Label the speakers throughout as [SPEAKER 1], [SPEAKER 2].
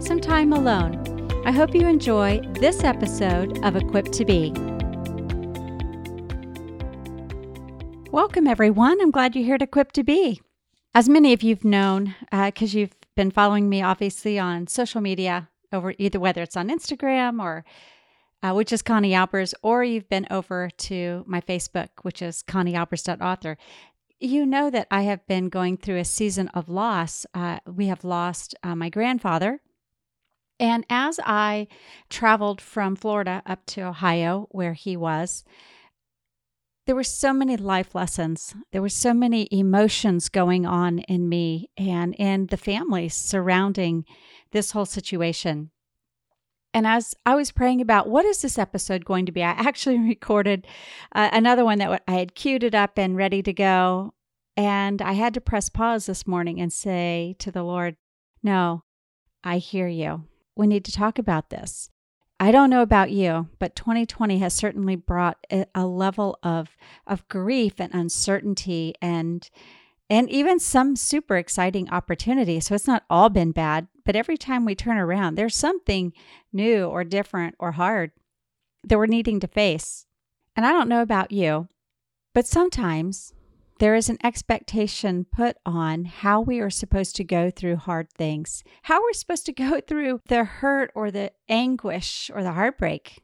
[SPEAKER 1] some time alone, I hope you enjoy this episode of Equipped to Be. Welcome, everyone. I'm glad you're here to Equipped to Be. As many of you've known, because uh, you've been following me obviously on social media, over either whether it's on Instagram or uh, which is Connie Albers, or you've been over to my Facebook, which is conniealbers.author. You know that I have been going through a season of loss. Uh, we have lost uh, my grandfather. And as I traveled from Florida up to Ohio, where he was, there were so many life lessons. There were so many emotions going on in me and in the families surrounding this whole situation. And as I was praying about what is this episode going to be, I actually recorded uh, another one that I had queued it up and ready to go. And I had to press pause this morning and say to the Lord, No, I hear you. We need to talk about this. I don't know about you, but 2020 has certainly brought a level of of grief and uncertainty and and even some super exciting opportunities. So it's not all been bad, but every time we turn around, there's something new or different or hard that we're needing to face. And I don't know about you, but sometimes there is an expectation put on how we are supposed to go through hard things, how we're supposed to go through the hurt or the anguish or the heartbreak.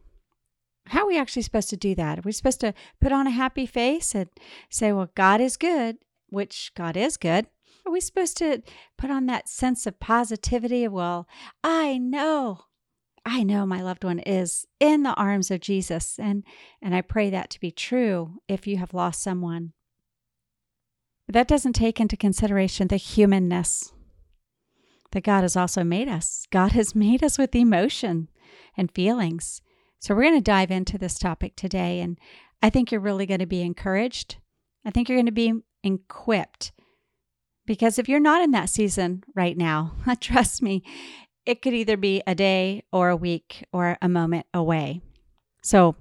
[SPEAKER 1] How are we actually supposed to do that? Are we supposed to put on a happy face and say, well, God is good which God is good, are we supposed to put on that sense of positivity? Well, I know, I know my loved one is in the arms of Jesus. And, and I pray that to be true if you have lost someone. That doesn't take into consideration the humanness that God has also made us. God has made us with emotion and feelings. So we're going to dive into this topic today. And I think you're really going to be encouraged. I think you're going to be equipped. Because if you're not in that season right now, trust me, it could either be a day or a week or a moment away. So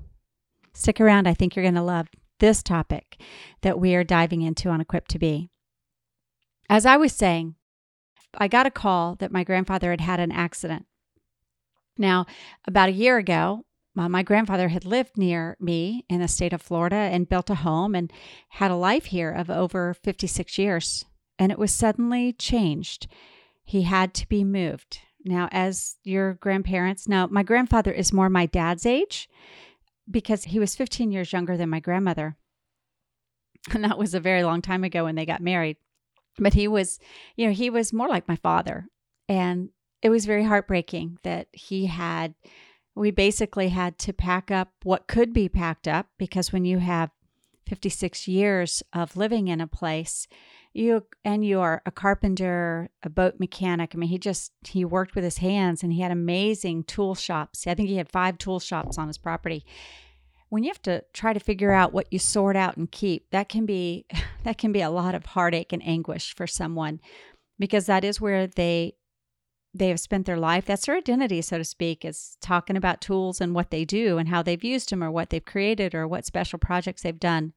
[SPEAKER 1] stick around. I think you're going to love this topic that we are diving into on Equipped to Be. As I was saying, I got a call that my grandfather had had an accident. Now, about a year ago, uh, my grandfather had lived near me in the state of Florida and built a home and had a life here of over 56 years. And it was suddenly changed. He had to be moved. Now, as your grandparents, now my grandfather is more my dad's age because he was 15 years younger than my grandmother. And that was a very long time ago when they got married. But he was, you know, he was more like my father. And it was very heartbreaking that he had we basically had to pack up what could be packed up because when you have 56 years of living in a place you and you are a carpenter a boat mechanic. I mean he just he worked with his hands and he had amazing tool shops. I think he had five tool shops on his property. When you have to try to figure out what you sort out and keep that can be that can be a lot of heartache and anguish for someone because that is where they they have spent their life. That's their identity so to speak is talking about tools and what they do and how they've used them or what they've created or what special projects they've done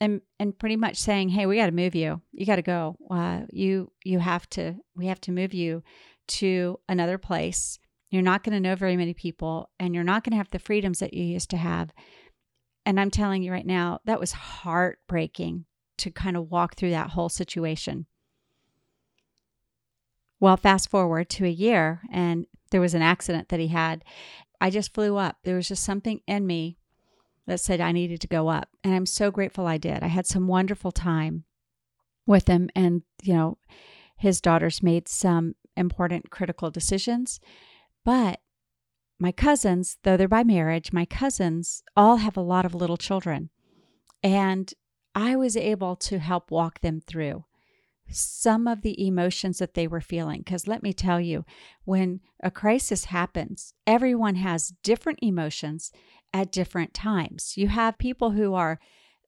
[SPEAKER 1] and and pretty much saying hey we got to move you. You got to go. Uh, you you have to we have to move you to another place. You're not going to know very many people and you're not going to have the freedoms that you used to have. And i'm telling you right now that was heartbreaking to kind of walk through that whole situation. Well, fast forward to a year, and there was an accident that he had. I just flew up. There was just something in me that said I needed to go up. And I'm so grateful I did. I had some wonderful time with him. And, you know, his daughters made some important critical decisions. But my cousins, though they're by marriage, my cousins all have a lot of little children. And I was able to help walk them through some of the emotions that they were feeling. Because let me tell you, when a crisis happens, everyone has different emotions at different times. You have people who are,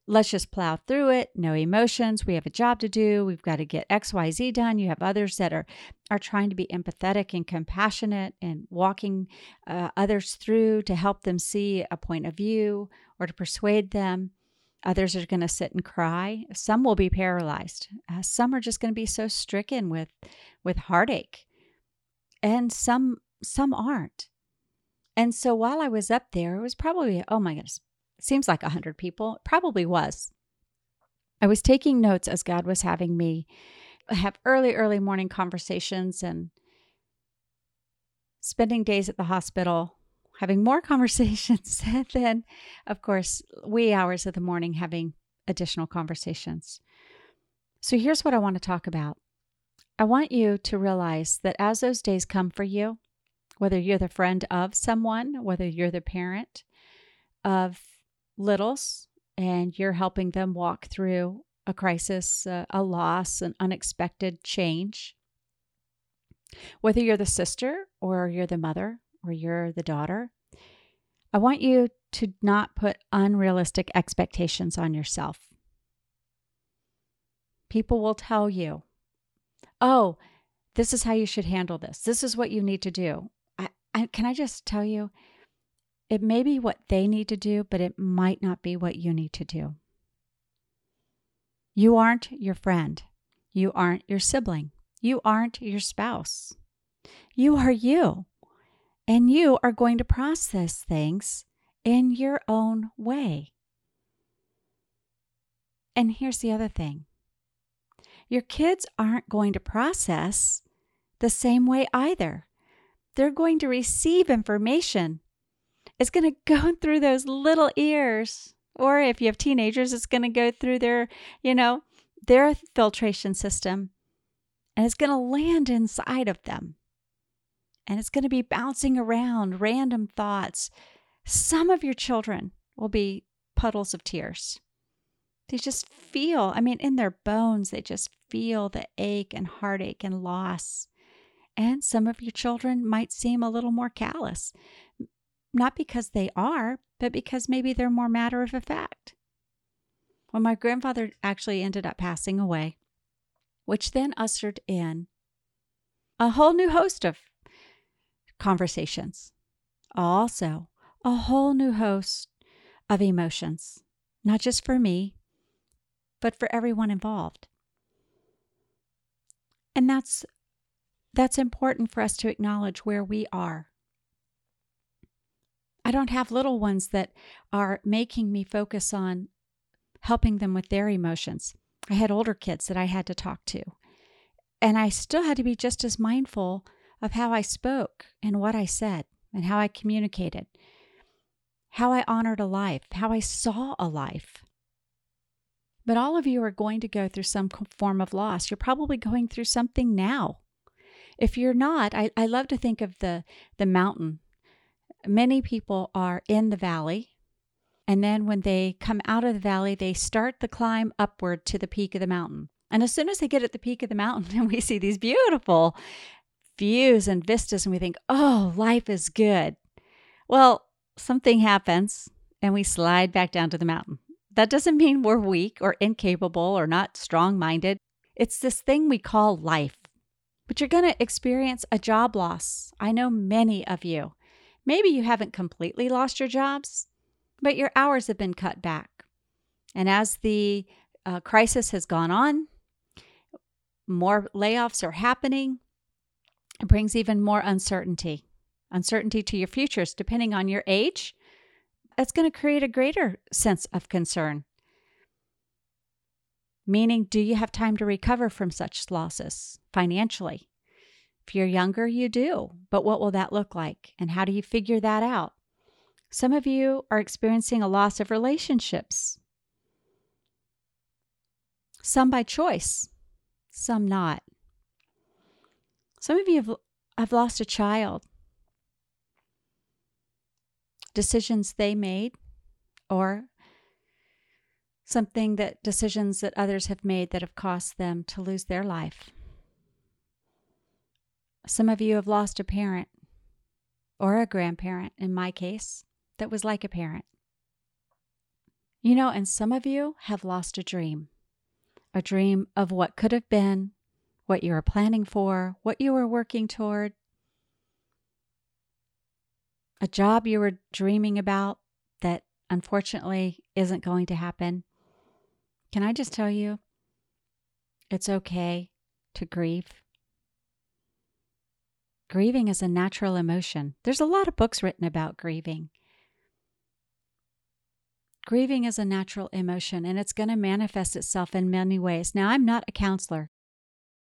[SPEAKER 1] let's just plow through it, no emotions. We have a job to do. We've got to get XYZ done. You have others that are, are trying to be empathetic and compassionate and walking uh, others through to help them see a point of view or to persuade them. Others are going to sit and cry. Some will be paralyzed. Uh, some are just going to be so stricken with with heartache. And some some aren't. And so while I was up there, it was probably oh my goodness, seems like a 100 people. It probably was. I was taking notes as God was having me have early early morning conversations and spending days at the hospital having more conversations, and then, of course, wee hours of the morning having additional conversations. So here's what I want to talk about. I want you to realize that as those days come for you, whether you're the friend of someone, whether you're the parent of littles, and you're helping them walk through a crisis, uh, a loss, an unexpected change, whether you're the sister or you're the mother or you're the daughter, I want you to not put unrealistic expectations on yourself. People will tell you, oh, this is how you should handle this. This is what you need to do. I, I, can I just tell you, it may be what they need to do, but it might not be what you need to do. You aren't your friend. You aren't your sibling. You aren't your spouse. You are you. And you are going to process things in your own way. And here's the other thing your kids aren't going to process the same way either. They're going to receive information. It's going to go through those little ears. Or if you have teenagers, it's going to go through their, you know, their filtration system and it's going to land inside of them and it's going to be bouncing around random thoughts. Some of your children will be puddles of tears. They just feel, I mean, in their bones, they just feel the ache and heartache and loss. And some of your children might seem a little more callous, not because they are, but because maybe they're more matter of fact. When my grandfather actually ended up passing away, which then ushered in a whole new host of conversations. Also, a whole new host of emotions, not just for me, but for everyone involved. And that's that's important for us to acknowledge where we are. I don't have little ones that are making me focus on helping them with their emotions. I had older kids that I had to talk to. And I still had to be just as mindful of how I spoke and what I said and how I communicated, how I honored a life, how I saw a life. But all of you are going to go through some form of loss. You're probably going through something now. If you're not, I, I love to think of the, the mountain. Many people are in the valley, and then when they come out of the valley, they start the climb upward to the peak of the mountain. And as soon as they get at the peak of the mountain, and we see these beautiful views and vistas and we think, oh, life is good. Well, something happens and we slide back down to the mountain. That doesn't mean we're weak or incapable or not strong minded. It's this thing we call life. But you're going to experience a job loss. I know many of you. Maybe you haven't completely lost your jobs, but your hours have been cut back. And as the uh, crisis has gone on, more layoffs are happening. It brings even more uncertainty, uncertainty to your futures, depending on your age. It's going to create a greater sense of concern. Meaning, do you have time to recover from such losses financially? If you're younger, you do. But what will that look like? And how do you figure that out? Some of you are experiencing a loss of relationships, some by choice, some not. Some of you have, have lost a child. Decisions they made, or something that decisions that others have made that have cost them to lose their life. Some of you have lost a parent or a grandparent, in my case, that was like a parent. You know, and some of you have lost a dream a dream of what could have been, what you were planning for, what you were working toward, a job you were dreaming about that unfortunately isn't going to happen. Can I just tell you, it's okay to grieve. Grieving is a natural emotion. There's a lot of books written about grieving. Grieving is a natural emotion and it's going to manifest itself in many ways. Now, I'm not a counselor.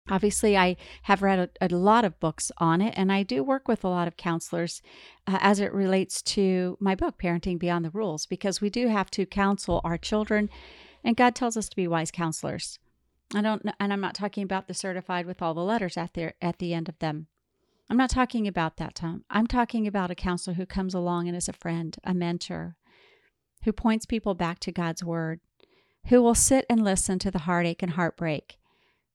[SPEAKER 1] Obviously, I have read a, a lot of books on it, and I do work with a lot of counselors uh, as it relates to my book, Parenting Beyond the Rules, because we do have to counsel our children, and God tells us to be wise counselors. I don't, and I'm not talking about the certified with all the letters at the at the end of them. I'm not talking about that, Tom. I'm talking about a counselor who comes along and is a friend, a mentor, who points people back to God's word, who will sit and listen to the heartache and heartbreak,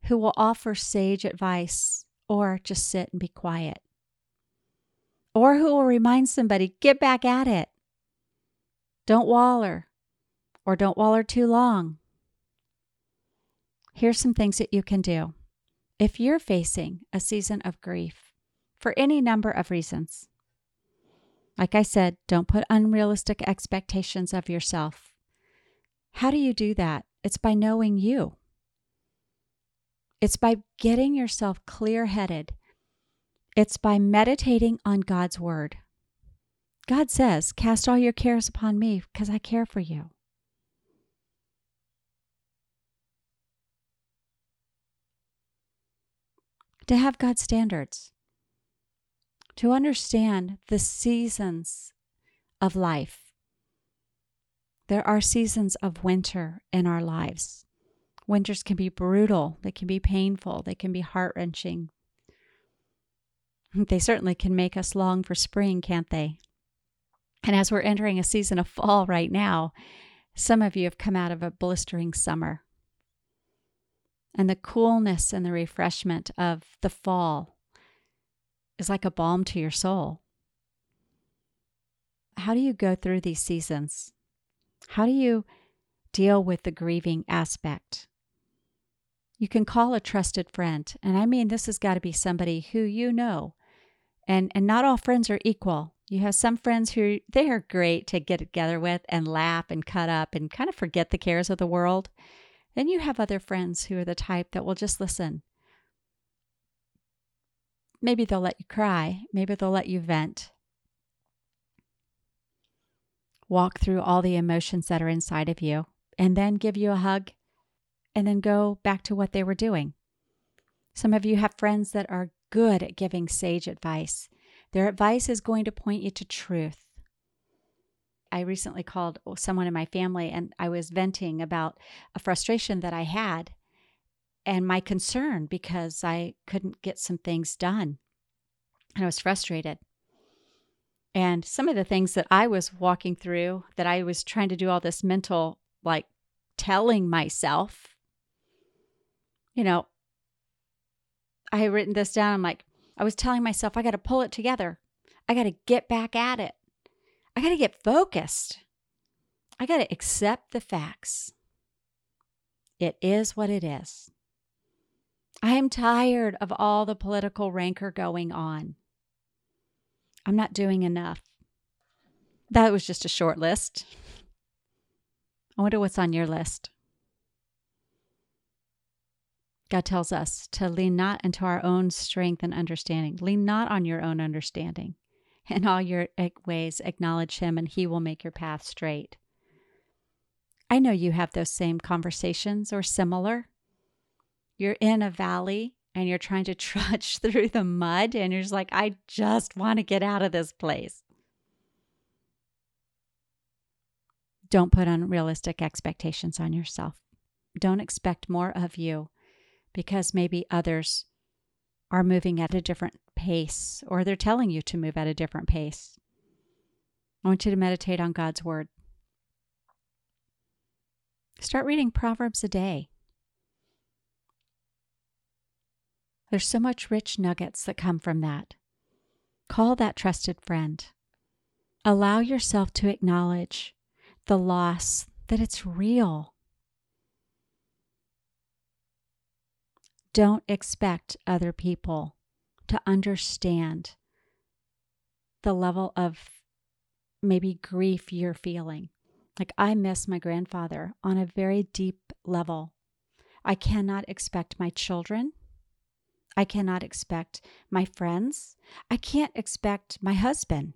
[SPEAKER 1] who will offer sage advice or just sit and be quiet, or who will remind somebody, get back at it. Don't waller, or don't waller too long. Here's some things that you can do. If you're facing a season of grief, for any number of reasons. Like I said, don't put unrealistic expectations of yourself. How do you do that? It's by knowing you. It's by getting yourself clear headed. It's by meditating on God's word. God says, Cast all your cares upon me because I care for you. To have God's standards to understand the seasons of life. There are seasons of winter in our lives. Winters can be brutal, they can be painful, they can be heart wrenching. They certainly can make us long for spring, can't they? And as we're entering a season of fall right now, some of you have come out of a blistering summer. And the coolness and the refreshment of the fall is like a balm to your soul. How do you go through these seasons? How do you deal with the grieving aspect? You can call a trusted friend, and I mean this has got to be somebody who you know. And and not all friends are equal. You have some friends who they are great to get together with and laugh and cut up and kind of forget the cares of the world. Then you have other friends who are the type that will just listen Maybe they'll let you cry. Maybe they'll let you vent. Walk through all the emotions that are inside of you and then give you a hug and then go back to what they were doing. Some of you have friends that are good at giving sage advice. Their advice is going to point you to truth. I recently called someone in my family and I was venting about a frustration that I had and my concern because I couldn't get some things done. And I was frustrated. And some of the things that I was walking through, that I was trying to do all this mental, like telling myself, you know, I had written this down. I'm like, I was telling myself, I got to pull it together. I got to get back at it. I got to get focused. I got to accept the facts. It is what it is. I am tired of all the political rancor going on. I'm not doing enough. That was just a short list. I wonder what's on your list. God tells us to lean not into our own strength and understanding. Lean not on your own understanding. In all your eh, ways, acknowledge Him, and He will make your path straight. I know you have those same conversations or similar you're in a valley and you're trying to trudge through the mud and you're just like, I just want to get out of this place. Don't put unrealistic expectations on yourself. Don't expect more of you because maybe others are moving at a different pace or they're telling you to move at a different pace. I want you to meditate on God's word. Start reading Proverbs a day. There's so much rich nuggets that come from that. Call that trusted friend. Allow yourself to acknowledge the loss, that it's real. Don't expect other people to understand the level of maybe grief you're feeling. Like, I miss my grandfather on a very deep level. I cannot expect my children. I cannot expect my friends. I can't expect my husband.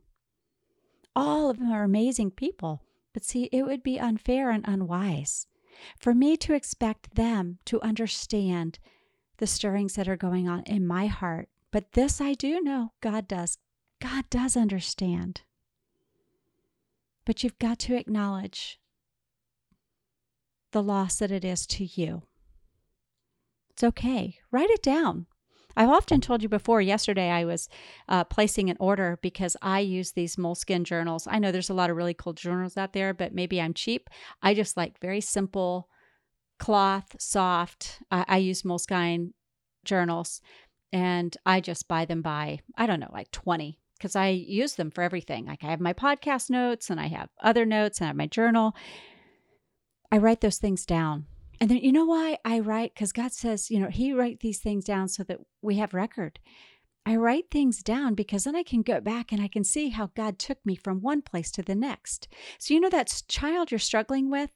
[SPEAKER 1] All of them are amazing people. But see, it would be unfair and unwise for me to expect them to understand the stirrings that are going on in my heart. But this I do know God does. God does understand. But you've got to acknowledge the loss that it is to you. It's okay. Write it down. I've often told you before. Yesterday, I was uh, placing an order because I use these Moleskine journals. I know there's a lot of really cool journals out there, but maybe I'm cheap. I just like very simple, cloth, soft. I, I use Moleskine journals, and I just buy them by I don't know, like twenty because I use them for everything. Like I have my podcast notes and I have other notes and I have my journal. I write those things down. And then you know why I write? Because God says, you know, He write these things down so that we have record. I write things down because then I can go back and I can see how God took me from one place to the next. So, you know, that child you're struggling with,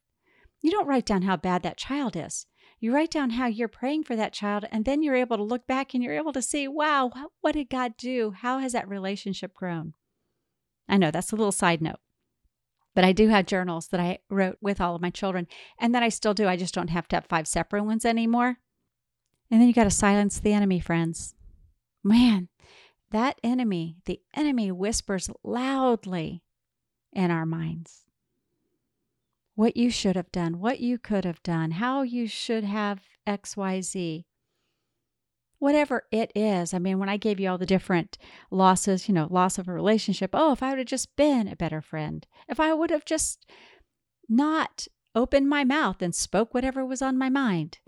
[SPEAKER 1] you don't write down how bad that child is. You write down how you're praying for that child, and then you're able to look back and you're able to see, wow, what did God do? How has that relationship grown? I know that's a little side note, but I do have journals that I wrote with all of my children, and that I still do. I just don't have to have five separate ones anymore. And then you got to silence the enemy, friends. Man, that enemy, the enemy whispers loudly in our minds what you should have done, what you could have done, how you should have XYZ. Whatever it is. I mean, when I gave you all the different losses, you know, loss of a relationship, oh, if I would have just been a better friend, if I would have just not opened my mouth and spoke whatever was on my mind.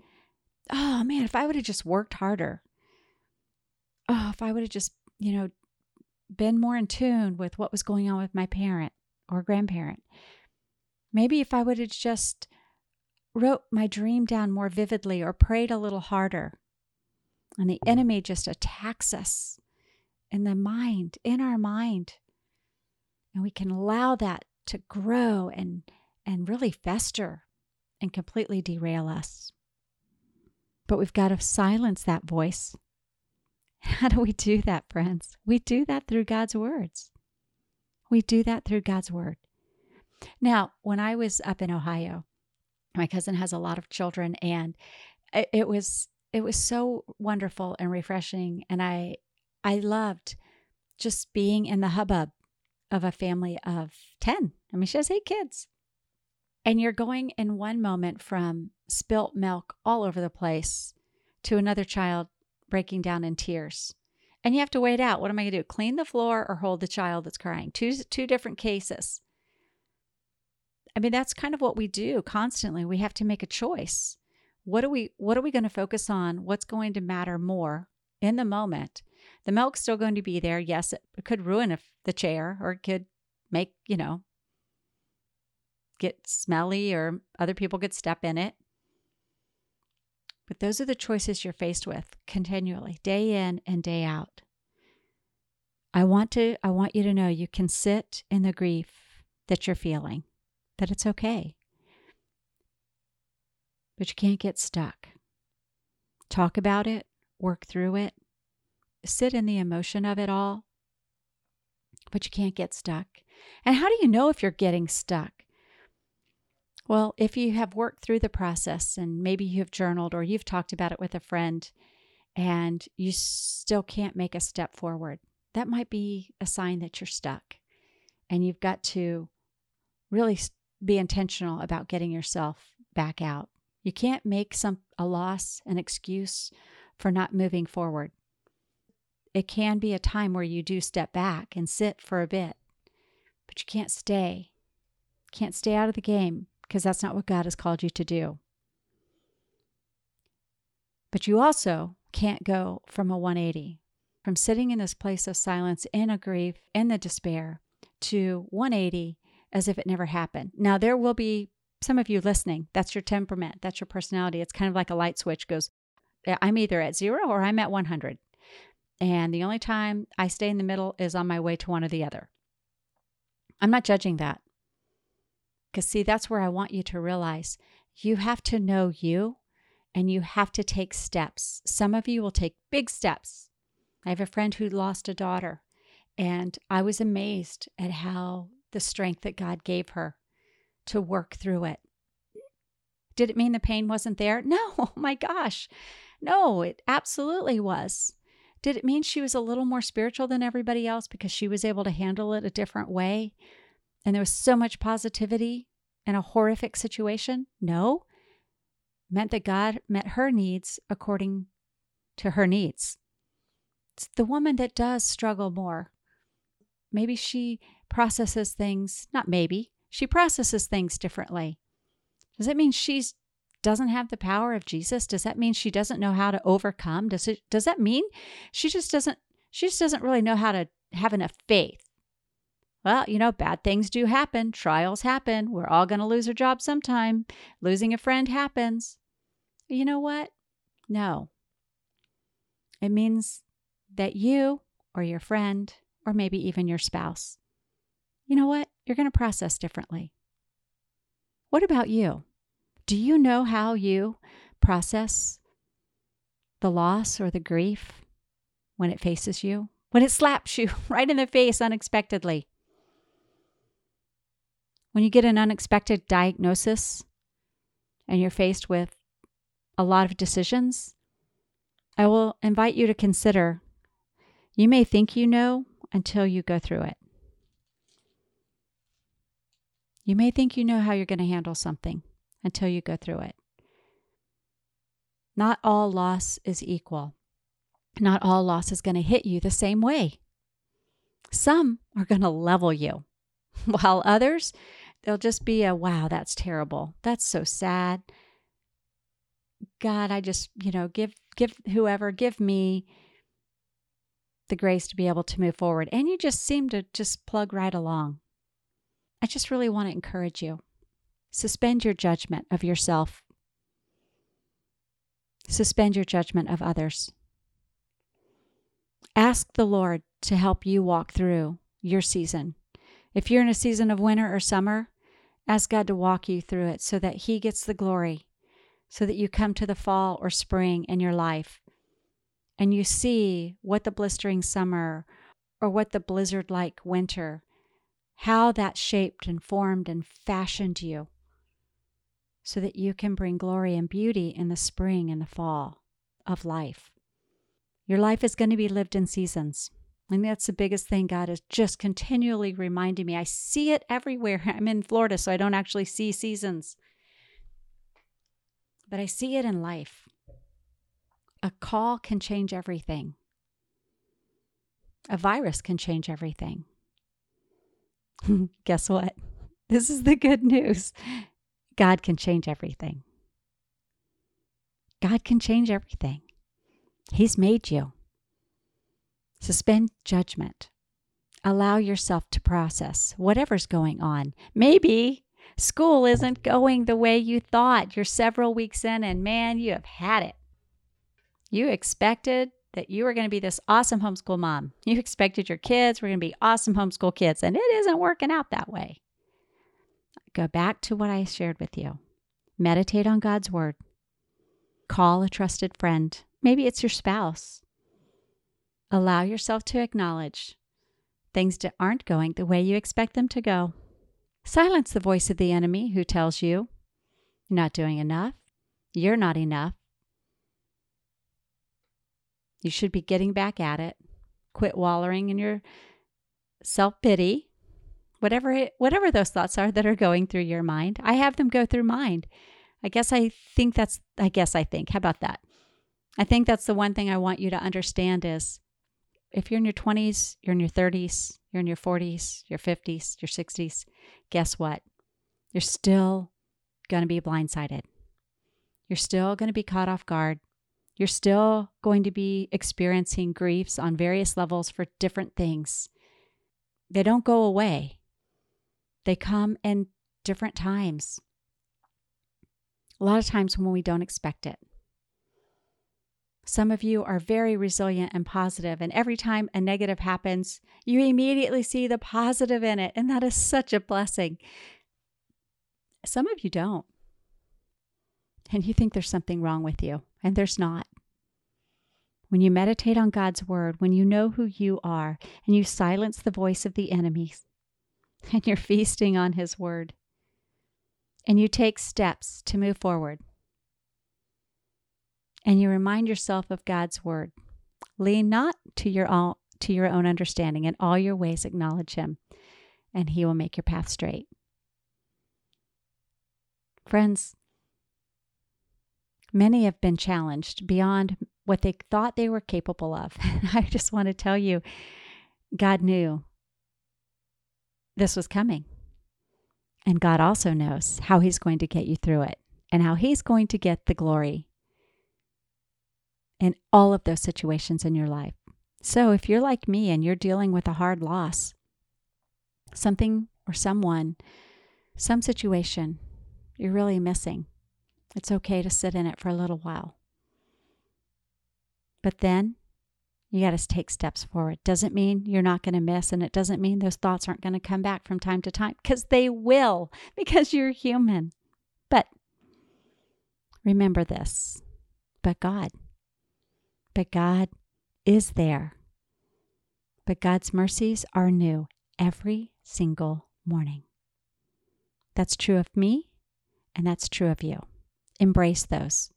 [SPEAKER 1] Oh, man, if I would have just worked harder. Oh, if I would have just, you know, been more in tune with what was going on with my parent or grandparent. Maybe if I would have just wrote my dream down more vividly or prayed a little harder. And the enemy just attacks us in the mind, in our mind. And we can allow that to grow and, and really fester and completely derail us. But we've got to silence that voice. How do we do that, friends? We do that through God's words. We do that through God's word. Now, when I was up in Ohio, my cousin has a lot of children, and it, was it was so wonderful and refreshing, and I I loved just being in the hubbub of a family of ten. I mean, she has eight kids, and you're going in one moment from spilt milk all over the place to another child breaking down in tears and you have to wait out. What am I going to do? Clean the floor or hold the child that's crying? Two two different cases. I mean, that's kind of what we do constantly. We have to make a choice. What are we what are we going to focus on? What's going to matter more in the moment? The milk's still going to be there. Yes, it could ruin the chair or it could make, you know, get smelly or other people could step in it. But those are the choices you're faced with continually, day in and day out. I want to I want you to know you can sit in the grief that you're feeling that it's okay. But you can't get stuck. Talk about it, work through it, sit in the emotion of it all, but you can't get stuck. And how do you know if you're getting stuck? Well, if you have worked through the process and maybe you have journaled or you've talked about it with a friend and you still can't make a step forward, that might be a sign that you're stuck. And you've got to really be intentional about getting yourself back out. You can't make some a loss an excuse for not moving forward. It can be a time where you do step back and sit for a bit, but you can't stay. Can't stay out of the game because that's not what God has called you to do. But you also can't go from a 180, from sitting in this place of silence, in a grief, in the despair, to 180 as if it never happened. Now, there will be some of you listening. That's your temperament, that's your personality. It's kind of like a light switch goes, I'm either at zero or I'm at 100. And the only time I stay in the middle is on my way to one or the other. I'm not judging that. Because, see, that's where I want you to realize you have to know you and you have to take steps. Some of you will take big steps. I have a friend who lost a daughter, and I was amazed at how the strength that God gave her to work through it. Did it mean the pain wasn't there? No, oh my gosh. No, it absolutely was. Did it mean she was a little more spiritual than everybody else because she was able to handle it a different way? And there was so much positivity in a horrific situation? No. It meant that God met her needs according to her needs. It's the woman that does struggle more. Maybe she processes things, not maybe, she processes things differently. Does it mean she doesn't have the power of Jesus? Does that mean she doesn't know how to overcome? Does it does that mean she just doesn't she just doesn't really know how to have enough faith? Well, you know, bad things do happen. Trials happen. We're all going to lose our job sometime. Losing a friend happens. You know what? No. It means that you or your friend or maybe even your spouse you know what? You're going to process differently. What about you? Do you know how you process the loss or the grief when it faces you? When it slaps you right in the face unexpectedly? When you get an unexpected diagnosis and you're faced with a lot of decisions, I will invite you to consider you may think you know until you go through it. You may think you know how you're going to handle something until you go through it. Not all loss is equal. Not all loss is going to hit you the same way. Some are going to level you, while others, they'll just be a wow, that's terrible. That's so sad. God, I just, you know, give give whoever, give me the grace to be able to move forward. And you just seem to just plug right along. I just really want to encourage you. Suspend your judgment of yourself. Suspend your judgment of others. Ask the Lord to help you walk through your season. If you're in a season of winter or summer, ask God to walk you through it so that He gets the glory, so that you come to the fall or spring in your life and you see what the blistering summer or what the blizzard like winter how that shaped and formed and fashioned you so that you can bring glory and beauty in the spring and the fall of life. Your life is going to be lived in seasons. And that's the biggest thing God is just continually reminding me. I see it everywhere. I'm in Florida, so I don't actually see seasons. But I see it in life. A call can change everything, a virus can change everything. Guess what? This is the good news. God can change everything. God can change everything. He's made you. Suspend judgment. Allow yourself to process whatever's going on. Maybe school isn't going the way you thought. You're several weeks in, and man, you have had it. You expected that you were going to be this awesome homeschool mom. You expected your kids were going to be awesome homeschool kids, and it isn't working out that way. Go back to what I shared with you. Meditate on God's word. Call a trusted friend. Maybe it's your spouse. Allow yourself to acknowledge things that aren't going the way you expect them to go. Silence the voice of the enemy who tells you you're not doing enough, you're not enough, you should be getting back at it. Quit wallowing in your self pity. Whatever it, whatever those thoughts are that are going through your mind, I have them go through mine. I guess I think that's I guess I think. How about that? I think that's the one thing I want you to understand is if you're in your 20s, you're in your 30s, you're in your 40s, your 50s, your 60s, guess what? You're still going to be blindsided. You're still going to be caught off guard. You're still going to be experiencing griefs on various levels for different things. They don't go away, they come in different times. A lot of times when we don't expect it. Some of you are very resilient and positive, and every time a negative happens, you immediately see the positive in it, and that is such a blessing. Some of you don't, and you think there's something wrong with you, and there's not. When you meditate on God's word, when you know who you are, and you silence the voice of the enemies, and you're feasting on His word, and you take steps to move forward and you remind yourself of God's word. Lean not to your to your own understanding. In all your ways acknowledge him, and he will make your path straight. Friends, many have been challenged beyond what they thought they were capable of. I just want to tell you, God knew this was coming. And God also knows how He's going to get you through it and how He's going to get the glory in all of those situations in your life. So if you're like me and you're dealing with a hard loss, something or someone, some situation you're really missing, it's okay to sit in it for a little while. But then you got to take steps forward. Doesn't mean you're not going to miss, and it doesn't mean those thoughts aren't going to come back from time to time because they will, because you're human. But remember this but God. But God is there. But God's mercies are new every single morning. That's true of me, and that's true of you. Embrace those.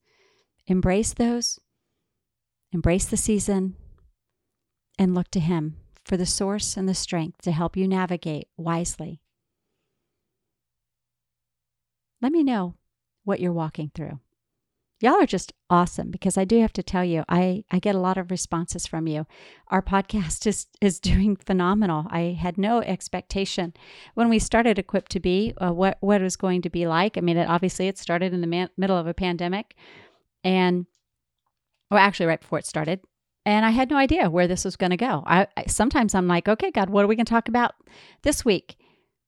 [SPEAKER 1] Embrace those. Embrace the season and look to Him for the source and the strength to help you navigate wisely. Let me know what you're walking through y'all are just awesome because I do have to tell you, I, I get a lot of responses from you. Our podcast is, is doing phenomenal. I had no expectation when we started Equipped to Be uh, what, what it was going to be like. I mean, it, obviously, it started in the man, middle of a pandemic and, well, actually, right before it started. And I had no idea where this was going to go. I, I sometimes I'm like, okay, God, what are we going to talk about this week?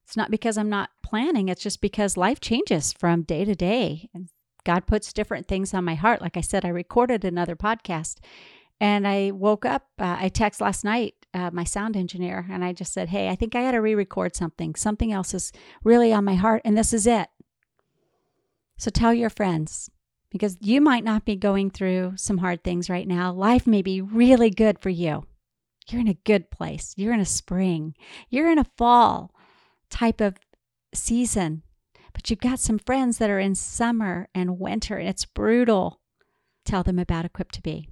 [SPEAKER 1] It's not because I'm not planning. It's just because life changes from day to day. And God puts different things on my heart. Like I said, I recorded another podcast and I woke up. Uh, I text last night uh, my sound engineer and I just said, Hey, I think I got to re record something. Something else is really on my heart, and this is it. So tell your friends because you might not be going through some hard things right now. Life may be really good for you. You're in a good place. You're in a spring. You're in a fall type of season but you've got some friends that are in summer and winter and it's brutal. Tell them about Equipped to Be.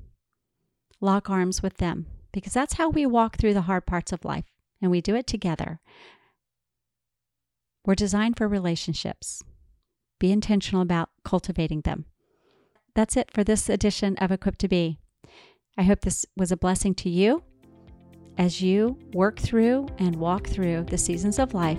[SPEAKER 1] Lock arms with them because that's how we walk through the hard parts of life and we do it together. We're designed for relationships. Be intentional about cultivating them. That's it for this edition of Equipped to Be. I hope this was a blessing to you as you work through and walk through the seasons of life